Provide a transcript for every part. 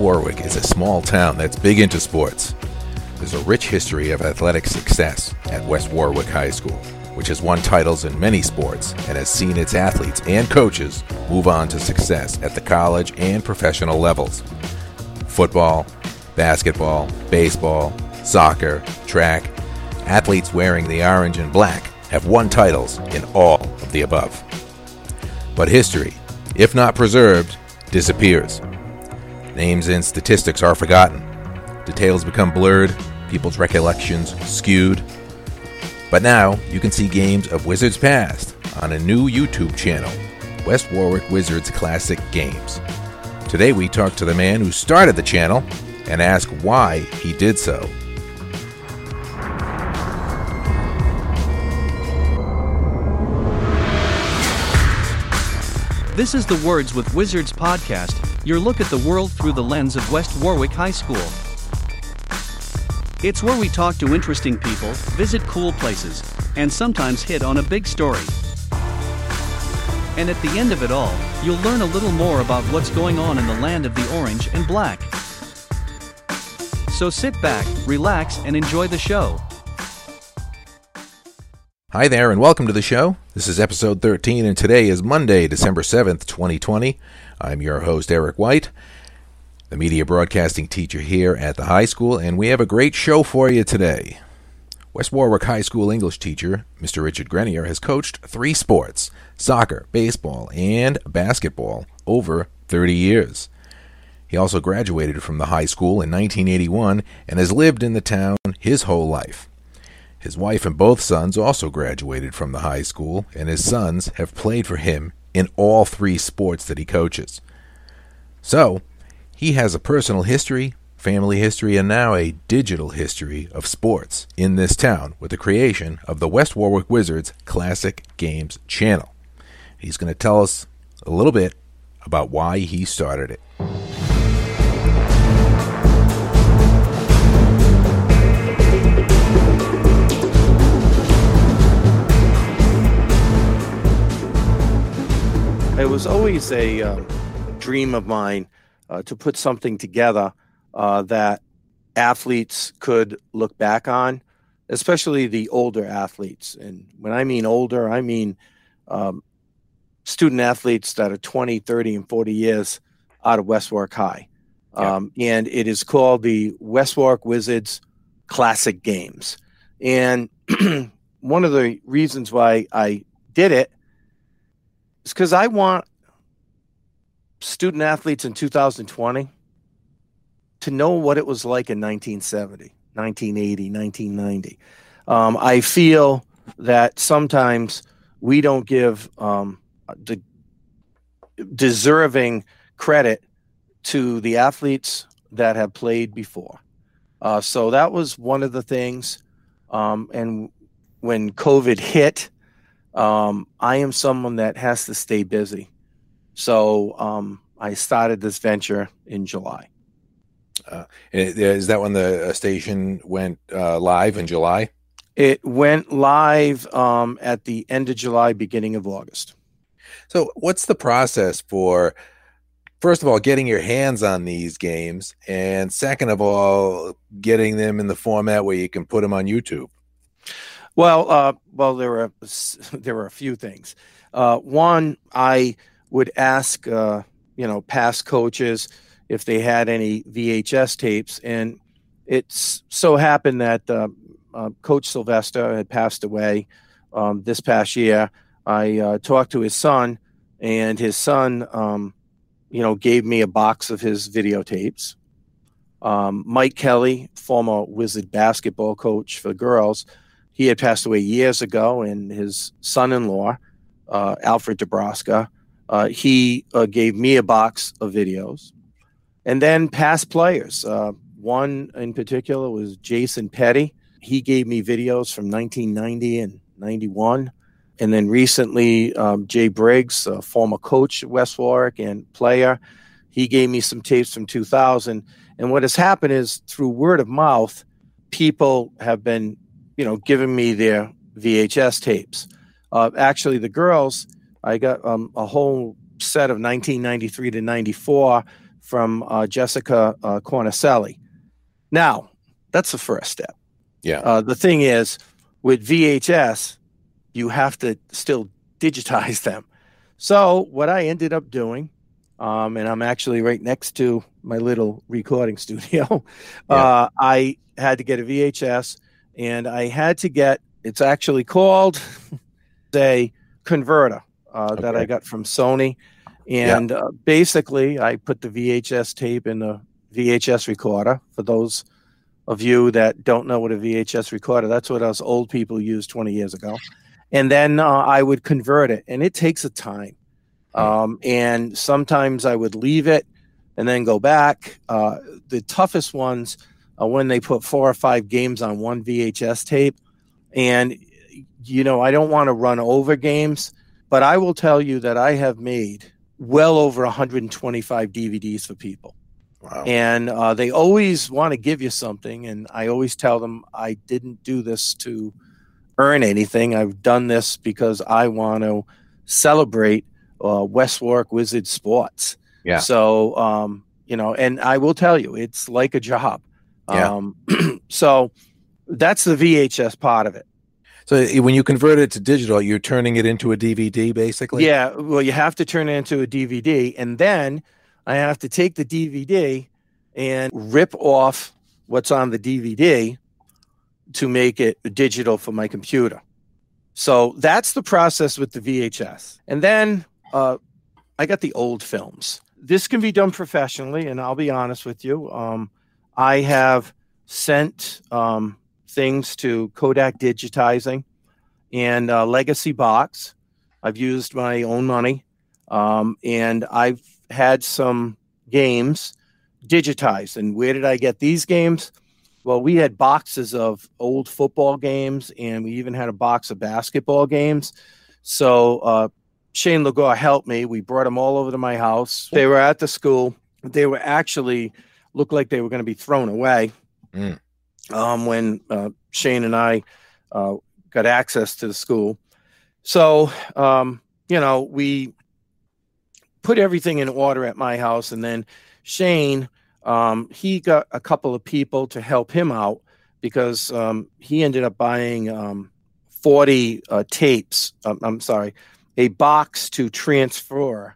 Warwick is a small town that's big into sports. There's a rich history of athletic success at West Warwick High School, which has won titles in many sports and has seen its athletes and coaches move on to success at the college and professional levels. Football, basketball, baseball, soccer, track, athletes wearing the orange and black have won titles in all of the above. But history, if not preserved, disappears. Names and statistics are forgotten. Details become blurred, people's recollections skewed. But now you can see games of Wizards past on a new YouTube channel, West Warwick Wizards Classic Games. Today we talk to the man who started the channel and ask why he did so. This is the Words with Wizards podcast, your look at the world through the lens of West Warwick High School. It's where we talk to interesting people, visit cool places, and sometimes hit on a big story. And at the end of it all, you'll learn a little more about what's going on in the land of the orange and black. So sit back, relax, and enjoy the show. Hi there, and welcome to the show. This is episode 13, and today is Monday, December 7th, 2020. I'm your host, Eric White, the media broadcasting teacher here at the high school, and we have a great show for you today. West Warwick High School English teacher, Mr. Richard Grenier, has coached three sports soccer, baseball, and basketball over 30 years. He also graduated from the high school in 1981 and has lived in the town his whole life. His wife and both sons also graduated from the high school, and his sons have played for him in all three sports that he coaches. So, he has a personal history, family history, and now a digital history of sports in this town with the creation of the West Warwick Wizards Classic Games channel. He's going to tell us a little bit about why he started it. Was always a uh, dream of mine uh, to put something together uh, that athletes could look back on, especially the older athletes. And when I mean older, I mean um, student athletes that are 20, 30, and 40 years out of West Warwick High. Um, yeah. And it is called the West Warwick Wizards Classic Games. And one of the reasons why I did it is because I want student athletes in 2020 to know what it was like in 1970, 1980, 1990. Um, I feel that sometimes we don't give um, the deserving credit to the athletes that have played before. Uh, so that was one of the things. Um, and when COVID hit, um, I am someone that has to stay busy. So um, I started this venture in July. Uh, is that when the uh, station went uh, live in July? It went live um, at the end of July, beginning of August. So, what's the process for, first of all, getting your hands on these games, and second of all, getting them in the format where you can put them on YouTube? Well, uh, well, there were there were a few things. Uh, one, I would ask, uh, you know, past coaches if they had any VHS tapes, and it's so happened that uh, uh, Coach Sylvester had passed away um, this past year. I uh, talked to his son, and his son, um, you know, gave me a box of his videotapes. Um, Mike Kelly, former Wizard basketball coach for the girls, he had passed away years ago, and his son-in-law, uh, Alfred Debraska, uh, he uh, gave me a box of videos, and then past players. Uh, one in particular was Jason Petty. He gave me videos from 1990 and 91. And then recently, um, Jay Briggs, a former coach at West Warwick and player, he gave me some tapes from 2000. And what has happened is through word of mouth, people have been you know, giving me their VHS tapes. Uh, actually, the girls, I got um, a whole set of 1993 to 94 from uh, Jessica uh, Cornicelli. Now, that's the first step. Yeah. Uh, the thing is, with VHS, you have to still digitize them. So, what I ended up doing, um, and I'm actually right next to my little recording studio, Yeah. uh, I had to get a VHS and I had to get it's actually called a converter uh, that I got from Sony. And uh, basically, I put the VHS tape in the VHS recorder. For those of you that don't know what a VHS recorder, that's what us old people used 20 years ago. And then uh, I would convert it, and it takes a time. Um, and sometimes I would leave it and then go back. Uh, the toughest ones are when they put four or five games on one VHS tape. And, you know, I don't want to run over games, but I will tell you that I have made well over 125 DVDs for people. Wow. And uh, they always want to give you something. And I always tell them I didn't do this to earn anything. I've done this because I want to celebrate uh, West Warwick Wizard sports. Yeah. So, um, you know, and I will tell you, it's like a job. Yeah. Um, so that's the VHS part of it. So when you convert it to digital, you're turning it into a DVD, basically. Yeah, well, you have to turn it into a DVD, and then I have to take the DVD and rip off what's on the DVD to make it digital for my computer. So that's the process with the VHS. And then uh, I got the old films. This can be done professionally, and I'll be honest with you. Um, I have sent um, things to Kodak Digitizing and uh, Legacy Box. I've used my own money, um, and I've had some games digitized. And where did I get these games? Well, we had boxes of old football games, and we even had a box of basketball games. So uh, Shane Lagore helped me. We brought them all over to my house. They were at the school. They were actually looked like they were going to be thrown away Mm. um, when uh, Shane and I uh, got access to the school. So, um, you know, we put everything in order at my house. And then Shane, um, he got a couple of people to help him out because um, he ended up buying um, 40 uh, tapes. Um, I'm sorry, a box to transfer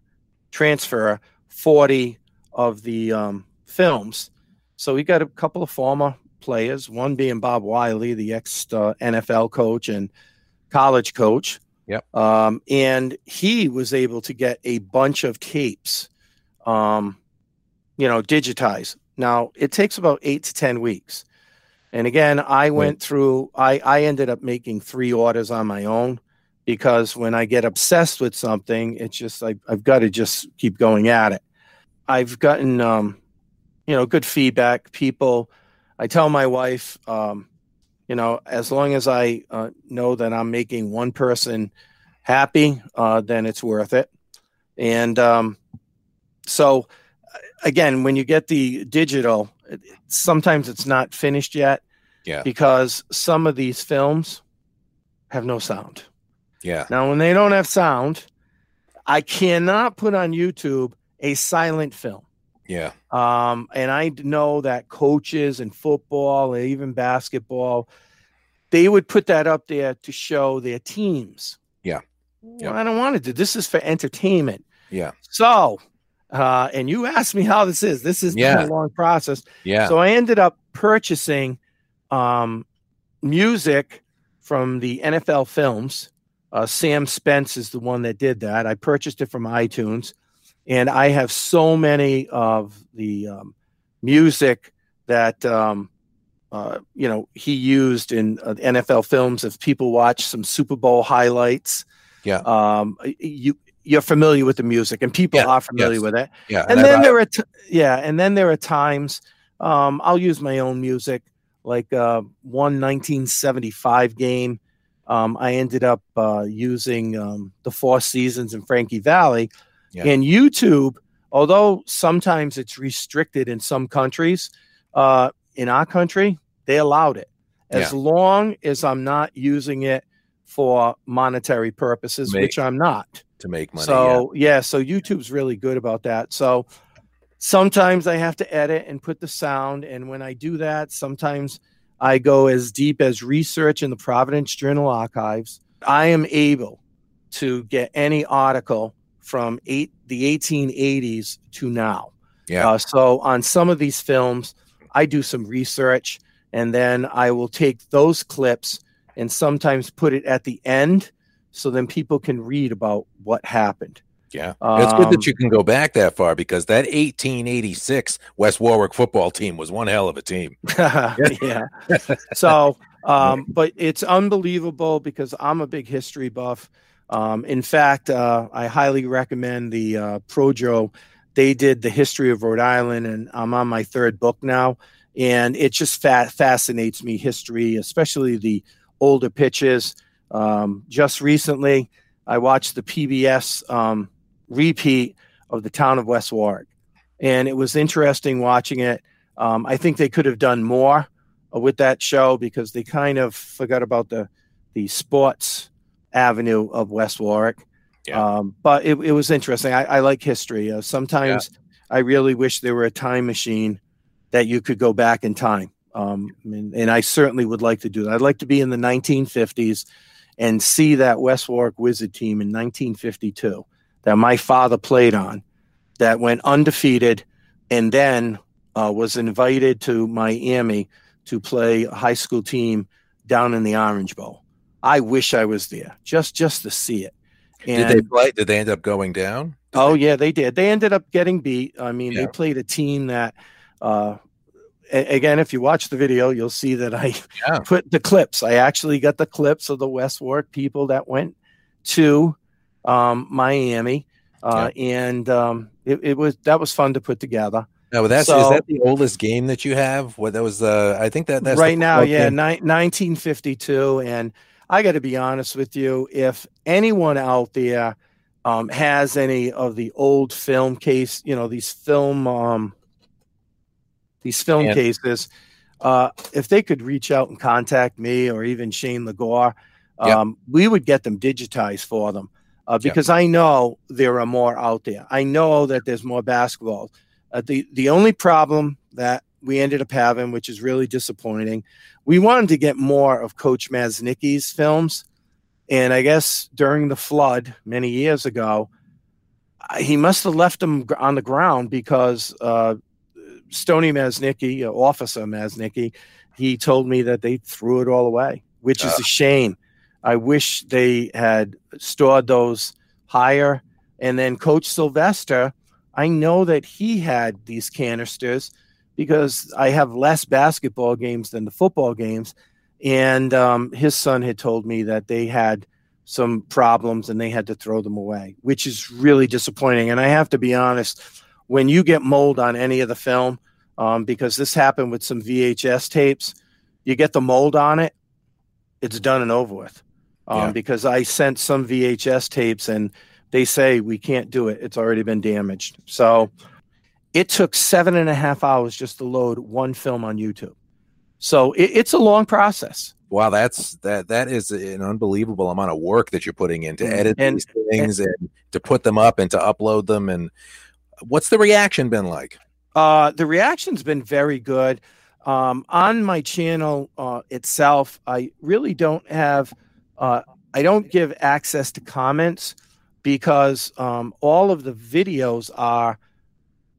transfer 40 of the um, films. So we got a couple of former players, one being Bob Wiley, the ex uh, NFL coach and college coach. Yep. Um, and he was able to get a bunch of tapes, um, you know, digitized. Now it takes about eight to 10 weeks. And again, I went through, I, I ended up making three orders on my own because when I get obsessed with something, it's just like I've got to just keep going at it. I've gotten, um, you know, good feedback. People, I tell my wife, um, you know, as long as I uh, know that I'm making one person happy, uh, then it's worth it. And um, so, uh, again, when you get the digital, it, it- sometimes it's not finished yet Yeah. because some of these films have no sound. Yeah. Now, when they don't have sound, I cannot put on YouTube a silent film. Yeah. Um, and I know that coaches and football and even basketball, they would put that up there to show their teams. Yeah. Well, Yeah. I don't want to do this is for entertainment. Yeah. So, uh, and you asked me how this is. This is Yeah. a long process. Yeah. So I ended up purchasing um, music from the NFL films. Uh, Sam Spence is the one that did that. I purchased it from iTunes, and I have so many of the um, music that um, uh, you know he used in uh, NFL films. If people watch some Super Bowl highlights, Yeah. um, you you're familiar with the music, and people Yeah, are familiar yes. with it yeah. and I- then there are t- yeah and then there are times um i'll use my own music like uh one 1975 game um i ended up uh using um the four seasons in frankie valli Yeah. and youtube although sometimes it's restricted in some countries uh in our country they allowed it as long as i'm not using it for monetary purposes Make- which i'm not to make money. so yeah. so YouTube's really good about that. So sometimes I have to edit and put the sound. And when I do that, sometimes I go as deep as research in the Providence Journal archives. I am able to get any article from eight, the 1880s to now. Yeah. Uh, so on some of these films, I do some research and then I will take those clips and sometimes put it at the end so then people can read about what happened. Yeah. it's good Um, that you can go back that far because that 1886 West Warwick football team was one hell of a team. yeah. So, um, but it's unbelievable because I'm a big history buff. Um, in fact, uh, I highly recommend the uh, Projo. They did the history of Rhode Island, and I'm on my third book now. And it just fa- fascinates me history, especially the older pitches. Um, just recently, I watched the PBS um, repeat of the town of West Warwick, and it was interesting watching it. Um, I think they could have done more uh, with that show because they kind of forgot about the the sports avenue of West Warwick. Yeah. Um, but it, it was interesting. I, I like history. Uh, sometimes I really wish there were a time machine that you could go back in time. Um, and, and I certainly would like to do that. I'd like to be in the 1950s and see that West Warwick Wizard team in 1952 that my father played on, that went undefeated, and then uh, was invited to Miami to play a high school team down in the Orange Bowl. I wish I was there just just to see it. did they play? Did they end up going down? Did Oh they- yeah, they did. They ended up getting beat. I mean, Yeah. they played a team that. Uh, a- again, if you watch the video, you'll see that I Yeah. put the clips. I actually got the clips of the West Warwick people that went to um, Miami, uh, and um, it, it was that was fun to put together. No, but that's So- is that the oldest game that you have? What that was? Uh, I think that that's right now, yeah, ni- 1952. And I got to be honest with you, if anyone out there um, has any of the old film case, you know, these film, um, these film Yeah. cases, uh, if they could reach out and contact me or even Shane Lagore, Yep. um, we would get them digitized for them. Uh, Yep. because I know there are more out there. I know that there's more basketball. Uh, the the only problem that we ended up having, which is really disappointing, we wanted to get more of Coach Maznicki's films, and I guess during the flood many years ago, uh, he must have left them on the ground because uh, Stony Maznicki, uh, Officer Maznicki, he told me that they threw it all away, which is a shame. I wish they had stored those higher. And then Coach Sylvester, I know that he had these canisters because I have less basketball games than the football games. And um, his son had told me that they had some problems and they had to throw them away, which is really disappointing. And I have to be honest, when you get mold on any of the film, um, because this happened with some VHS tapes, you get the mold on it, it's done and over with. Um, Yeah. Because I sent some VHS tapes and they say we can't do it. It's already been damaged. So it took seven and a half hours just to load one film on YouTube. So it, it's a long process. Wow, that's that that is an unbelievable amount of work that you're putting in to Mm, edit and- these things and, to put them up and to upload them. And what's the reaction been like? Uh, the reaction's been very good. Um, on my channel uh, itself, I really don't have, uh, I don't give access to comments because um, all of the videos are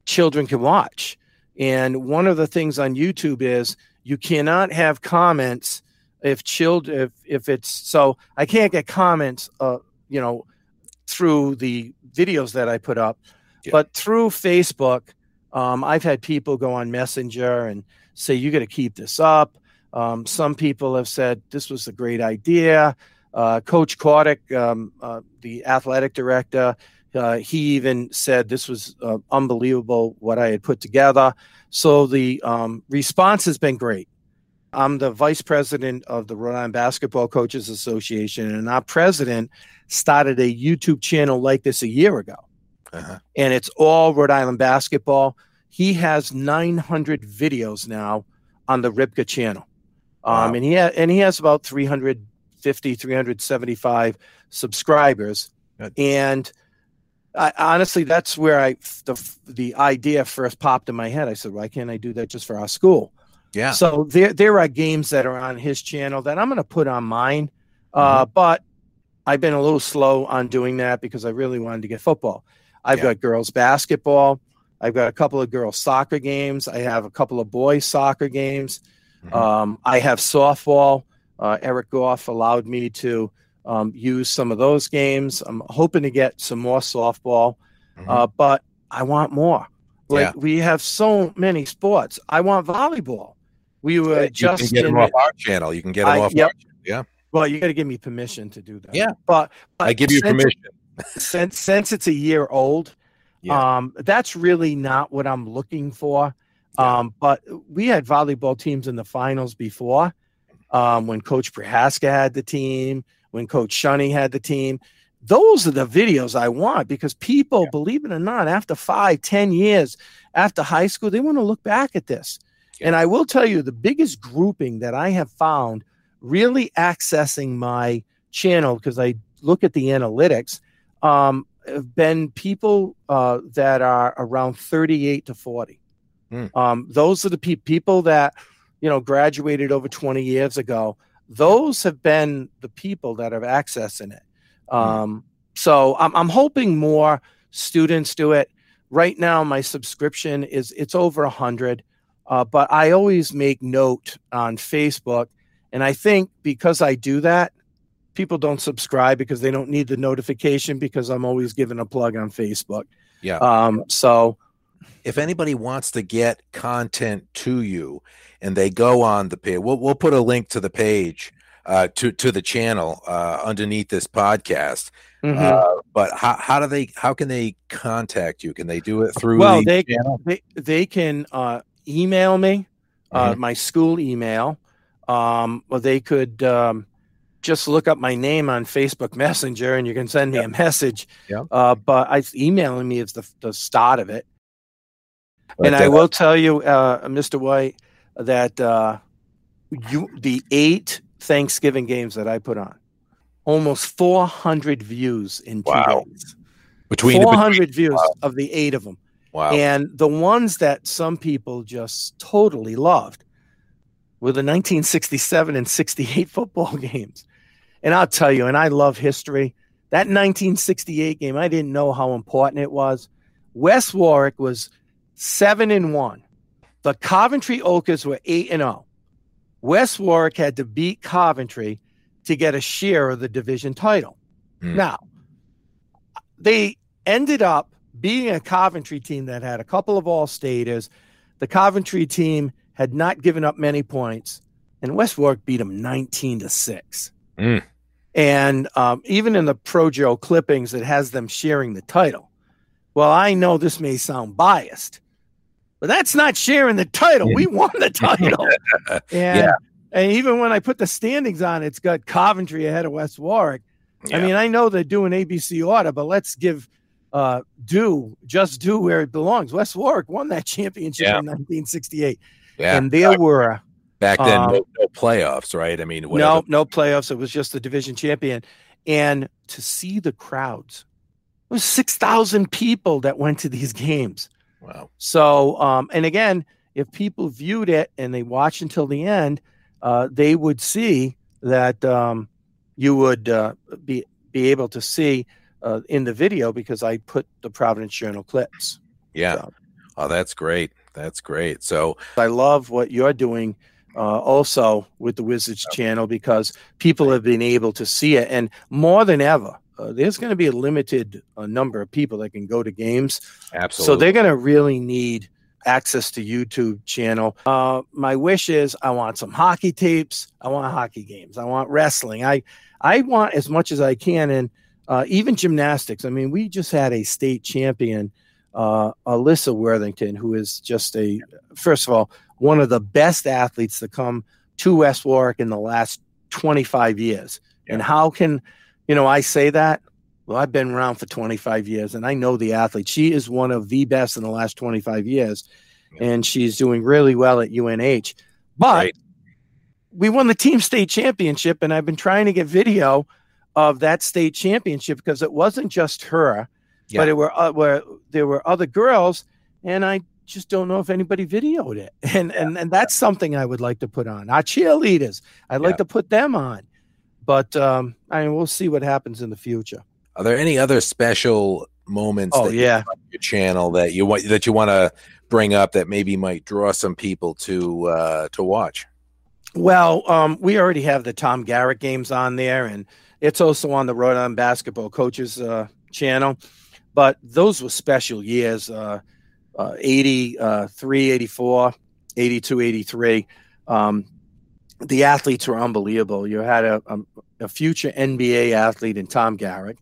children can watch. And one of the things on YouTube is you cannot have comments if children, if, if it's so, I can't get comments, uh, you know, through the videos that I put up, Yeah. but through Facebook, um, I've had people go on Messenger and say, you got to keep this up. Um, some people have said this was a great idea. Uh, Coach Kordick, um, uh, the athletic director, uh, he even said this was uh, unbelievable what I had put together. So the um, response has been great. I'm the vice president of the Rhode Island Basketball Coaches Association, and our president started a YouTube channel like this a year ago Uh-huh. and it's all Rhode Island basketball. He has 900 videos now on the RIBCA channel. Um, Wow. and he ha- and he has about 350, 375 subscribers. Good. And I, honestly, that's where I the the idea first popped in my head. I said, "Why can't I do that just for our school?" Yeah. So there there are games that are on his channel that I'm going to put on mine, uh, but I've been a little slow on doing that because I really wanted to get football. I've Yeah. got girls basketball. I've got a couple of girls soccer games. I have a couple of boys soccer games. Mhm. Um, I have softball. Uh, Eric Goff allowed me to um, use some of those games. I'm hoping to get some more softball, Mhm. uh, but I want more. Like Yeah. we have so many sports. I want volleyball. We were you just can get in them off our channel. You can get them I- off. yep. Our, yeah. well, you got to give me permission to do that. Yeah. but, but I give you permission. since since it's a year old Yeah. um that's really not what i'm looking for um but we had volleyball teams in the finals before um when coach Prohaska had the team when coach shunny had the team those are the videos i want because people Yeah. believe it or not after five ten years after high school they want to look back at this Yeah. and i will tell you the biggest grouping that i have found really accessing my channel because i look at the analytics um, have been people uh, that are around 38 to 40. Hmm. Um, those are the pe- people that, you know, graduated over 20 years ago. Those have been the people that have accessing it. Um, so I'm, I'm hoping more students do it. Right now, my subscription is it's over a hundred, uh, but I always make note on Facebook, and I think because I do that, people don't subscribe because they don't need the notification because I'm always giving a plug on Facebook. Yeah. Um, so if anybody wants to get content to you and they go on the page, we'll, we'll put a link to the page uh, to to the channel uh, underneath this podcast. mhm. Uh, but how, how do they how can they contact you? Can they do it through Well, the they- channel? they they can uh, email me, uh, Mm-hmm. my school email, um, or they could um, just look up my name on Facebook Messenger, and you can send me a message. Yeah. Uh, but I emailing me is the the start of it. But, and I uh, will tell you, uh, Mr. White, that uh, you the eight Thanksgiving games that I put on, almost 400 views in two Wow. days. between the 400 views Wow. of the eight of them. wow And the ones that some people just totally loved were the 1967 and 68 football games. And I'll tell you, and I love history. That 1968 game, I didn't know how important it was. Wes Warwick was seven and one. The Coventry Oakers were eight and zero. West Warwick had to beat Coventry to get a share of the division title. Hmm. Now, they ended up beating a Coventry team that had a couple of all staters. The Coventry team had not given up many points, and West Warwick beat them 19 to 6. Mm. And um, even in the Projo clippings, it has them sharing the title. Well, I know this may sound biased, but that's not sharing the title. We won the title. and, Yeah. and even when I put the standings on, it's got Coventry ahead of West Warwick. I mean, I know they're doing ABC order, but let's give uh due just due where it belongs. West Warwick won that championship Yeah. in 1968, yeah. and there were back then um, no, no playoffs, right? I mean, no no playoffs. It was just the division champion, and to see the crowds, it was six thousand people that went to these games. Wow. So, um, and again, if people viewed it and they watched until the end, uh, they would see that um, you would uh, be be able to see uh, in the video because I put the Providence Journal clips. Yeah. So, Oh, that's great. That's great. So I love what you're doing. Uh, also with the Wizards channel because people have been able to see it and more than ever uh, there's going to be a limited uh, number of people that can go to games absolutely. So they're going to really need access to YouTube channel. Uh, my wish is I want some hockey tapes. I want hockey games. I want wrestling. I I want as much as I can, and uh, even gymnastics. I mean, we just had a state champion, uh, Alyssa Worthington, who is just a first of all one of the best athletes to come to West Warwick in the last 25 years. And how can you know I say that well, I've been around for 25 years and I know the athlete. She is one of the best in the last 25 years, and she's doing really well at UNH. But Right. we won the team state championship, and I've been trying to get video of that state championship because it wasn't just her. Yeah. But it were uh, where there were other girls, and I just don't know if anybody videoed it. And yeah. and and that's something I would like to put on. Our cheerleaders, I'd yeah. like to put them on. But um, I mean, we'll see what happens in the future. Are there any other special moments? Oh yeah, your channel that you want that you want to bring up that maybe might draw some people to uh, to watch. Well, um, we already have the Tom Garrick games on there, and it's also on the Rhode Island Basketball Coaches uh, channel. But those were special years uh, uh, 83, 84, 82, 83. Um, the athletes were unbelievable. You had a, a, a, future NBA athlete in Tom Garrick.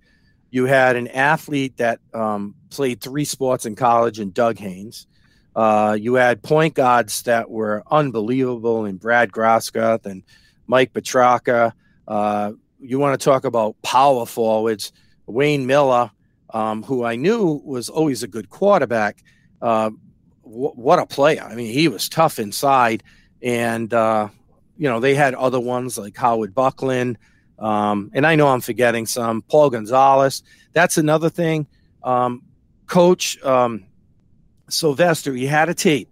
You had an athlete that um, played three sports in college in Doug Haynes. Uh, you had point guards that were unbelievable in Brad Groscuth and Mike Petrarca. Uh, you want to talk about power forwards, Wayne Miller, um, who I knew was always a good quarterback. Uh, w- what a player! I mean, he was tough inside, and uh, you know they had other ones like Howard Buckland. Um, and I know I'm forgetting some. Paul Gonzalez. That's another thing. Um, Coach um, Sylvester, he had a tape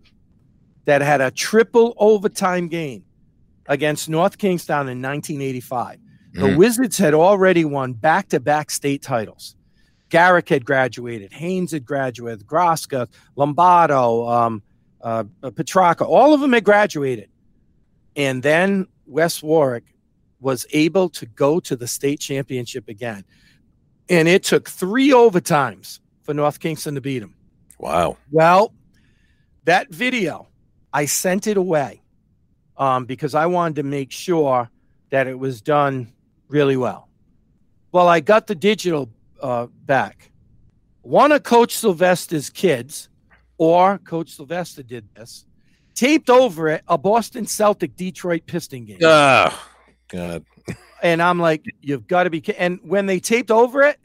that had a triple overtime game against North Kingstown in 1985. The mm. Wizards had already won back to back state titles. Garrick had graduated, Haynes had graduated, Groscuth, Lombardo, um, uh, Petrarca, all of them had graduated. And then West Warwick was able to go to the state championship again. And it took three overtimes for North Kingstown to beat them. Wow. Well, that video, I sent it away um, because I wanted to make sure that it was done really well. Well, I got the digital uh, back. One of Coach Sylvester's kids, or Coach Sylvester did this, taped over it a Boston Celtic Detroit Piston game. Oh, God. and I'm like, you've got to be. And when they taped over it,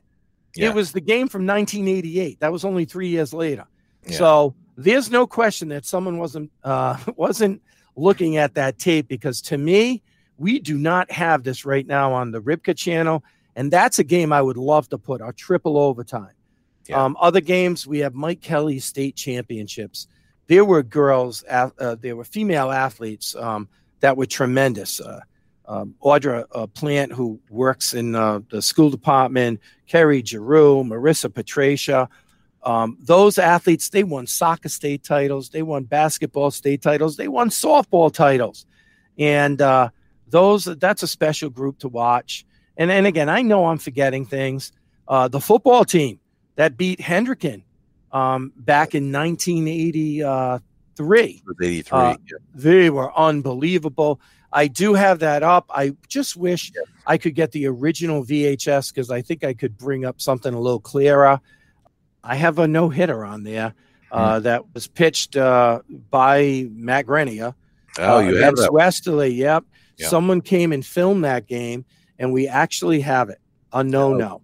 yeah. it was the game from 1988. That was only three years later. Yeah. So there's no question that someone wasn't uh, wasn't looking at that tape because to me, we do not have this right now on the RIBCA channel. And that's a game I would love to put a triple overtime. Yeah. Um, other games, we have Mike Kelly state championships there were girls, uh, there were female athletes um, that were tremendous. Uh, um, Audra uh, Plant, who works in uh, the school department, Kerry Giroux, Marissa Patricia. Um, those athletes, they won soccer state titles, they won basketball state titles, they won softball titles. And uh, those, that's a special group to watch. And, and again, I know I'm forgetting things. Uh, the football team that beat Hendricken um, back in 1983. 83. Uh, yeah. They were unbelievable. I do have that up. I just wish yeah. I could get the original VHS because I think I could bring up something a little clearer. I have a no hitter on there uh, mm. that was pitched uh, by Matt Grenier. Oh, you have that. Westerly. Yep. yep. Someone came and filmed that game, and we actually have it. Unknown oh. no.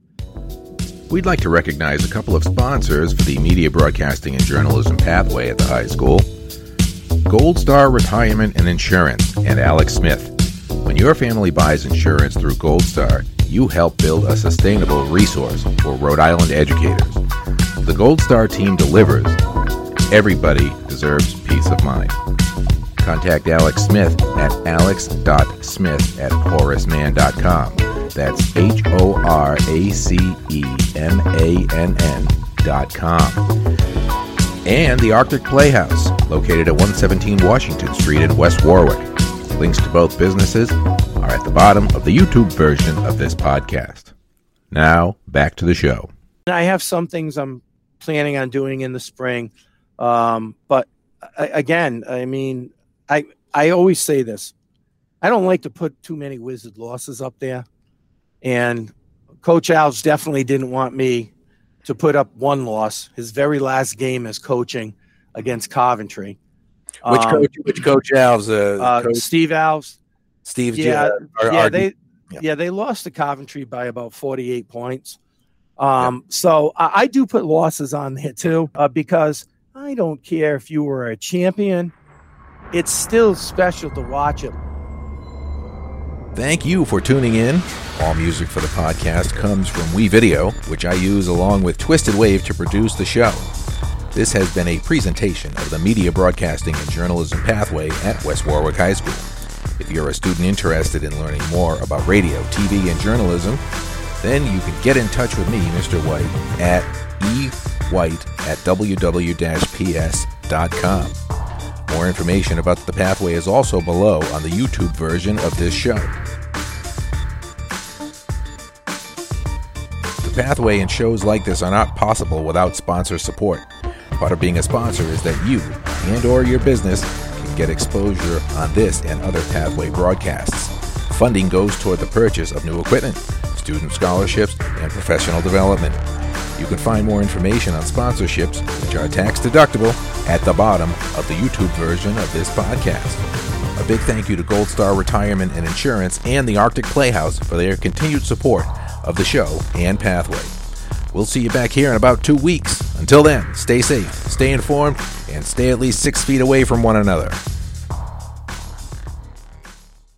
We'd like to recognize a couple of sponsors for the media broadcasting and journalism pathway at the high school Gold Star Retirement and Insurance and Alex Smith. When your family buys insurance through Gold Star, you help build a sustainable resource for Rhode Island educators. The Gold Star team delivers. Everybody deserves peace of mind. Contact Alex Smith at alex.smith at horacemann.com. That's H O R A C E M A N N dot com. And the Arctic Playhouse, located at 117 Washington Street in West Warwick. Links to both businesses are at the bottom of the YouTube version of this podcast. Now, back to the show. I have some things I'm planning on doing in the spring. Um, but again, I mean, I I always say this. I don't like to put too many wizard losses up there. And Coach Alves definitely didn't want me to put up one loss. His very last game as coaching against Coventry. Which um, coach? Which coach Alves? Uh, uh, coach? Steve Alves. Steve. Yeah, our, yeah. They yeah. yeah. they lost to Coventry by about forty eight points. Um, yeah. so I, I, do put losses on there too uh, because I don't care if you were a champion. It's still special to watch it Thank you for tuning in. All music for the podcast comes from WeVideo, which I use along with Twisted Wave to produce the show. This has been a presentation of the Media Broadcasting and Journalism Pathway at West Warwick High School. If you're a student interested in learning more about radio, TV, and journalism, then you can get in touch with me, Mr. White, at ewhite at www-ps.com. More information about the pathway is also below on the YouTube version of this show. The pathway and shows like this are not possible without sponsor support. Part of being a sponsor is that you and or your business can get exposure on this and other pathway broadcasts. Funding goes toward the purchase of new equipment, student scholarships, and professional development. You can find more information on sponsorships, which are tax deductible, at the bottom of the YouTube version of this podcast. A big thank you to Gold Star Retirement and Insurance and the Arctic Playhouse for their continued support of the show and Pathway. We'll see you back here in about two weeks. Until then, stay safe, stay informed, and stay at least six feet away from one another.